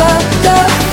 above the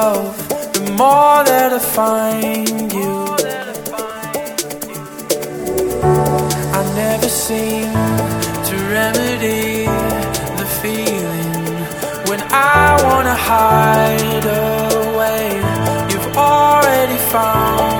myself, the more that I find you. I never seem to remedy the feeling when I wanna hide away. You've already found.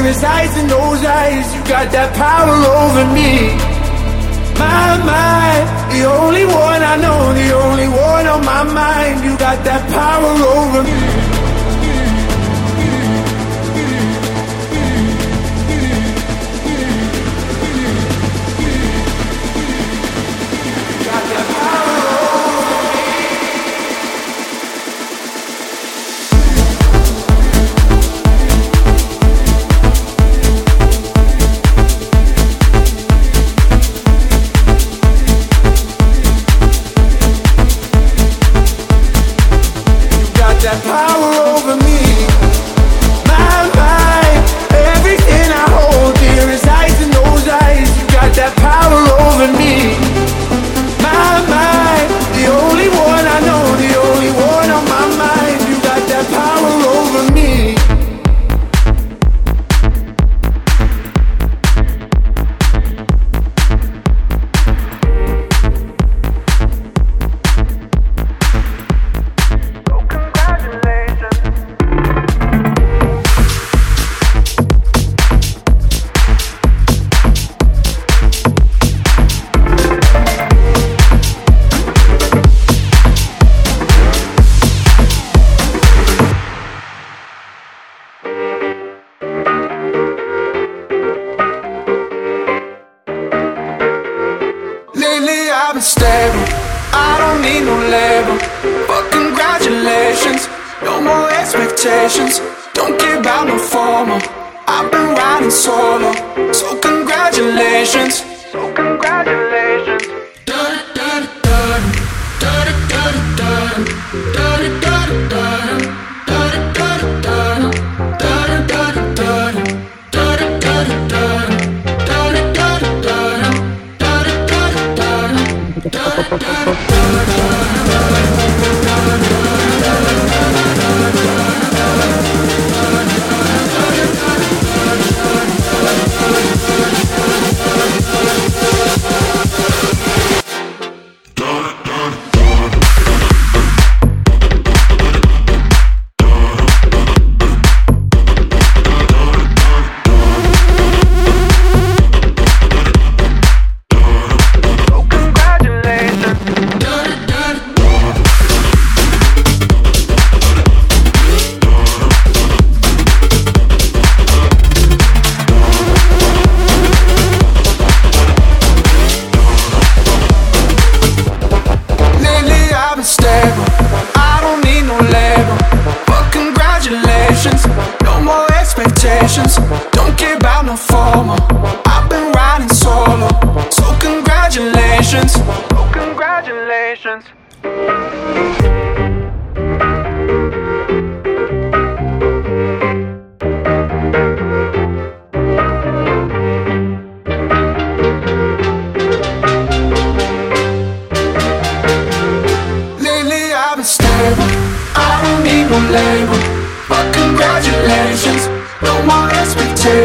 Dear resides in those eyes. You got that power over me. My, my, the only one I know, the only one on my mind. You got that power over me. Stable. I don't need no label. But congratulations, no more expectations. Don't care about no formal. I've been riding solo, so congratulations. So congratulations. Lately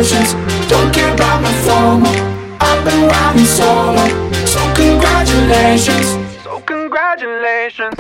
expectations. Don't care about my formal. I've been riding solo, so congratulations. So. Congratulations.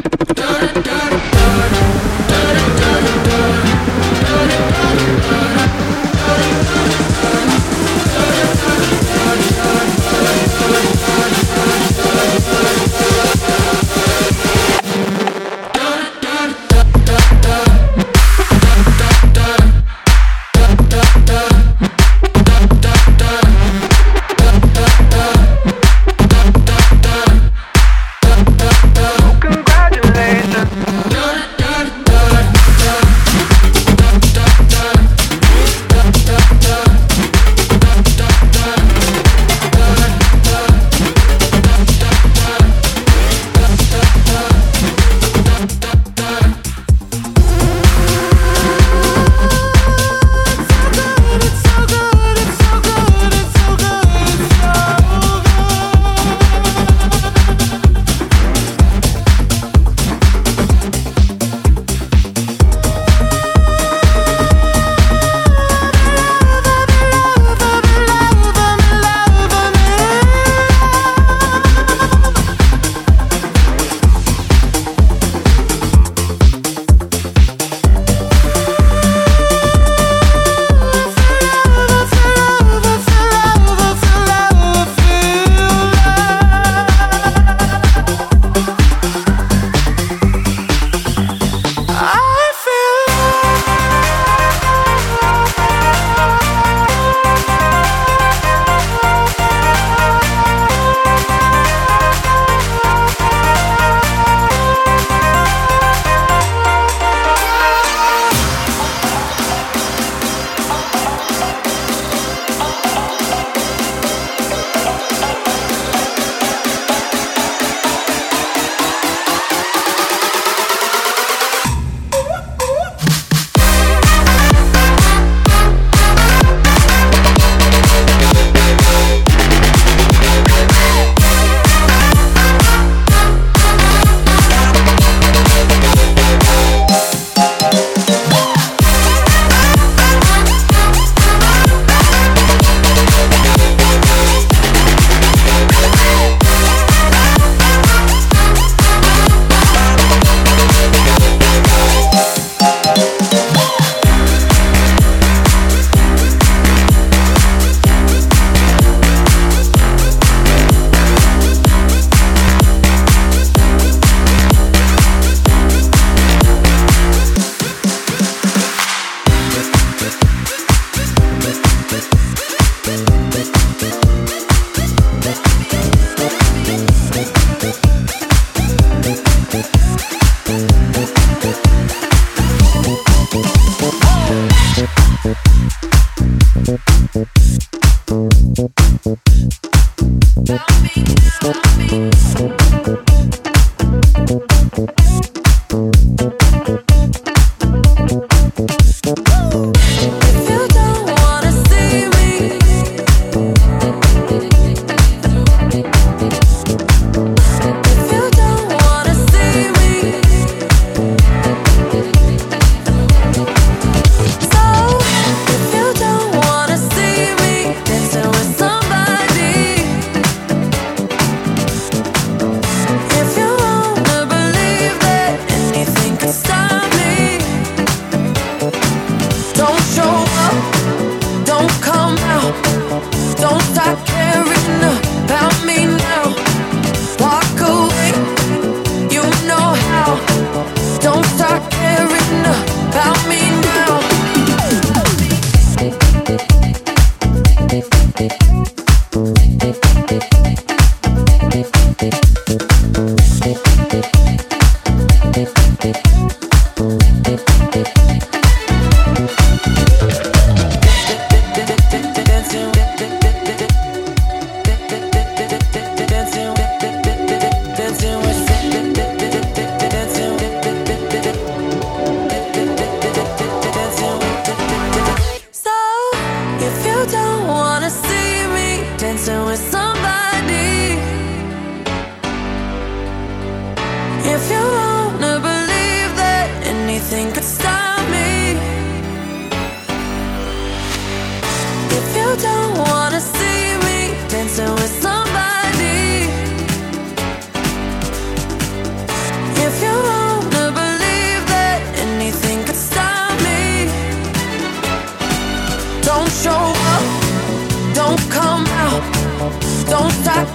Sorry,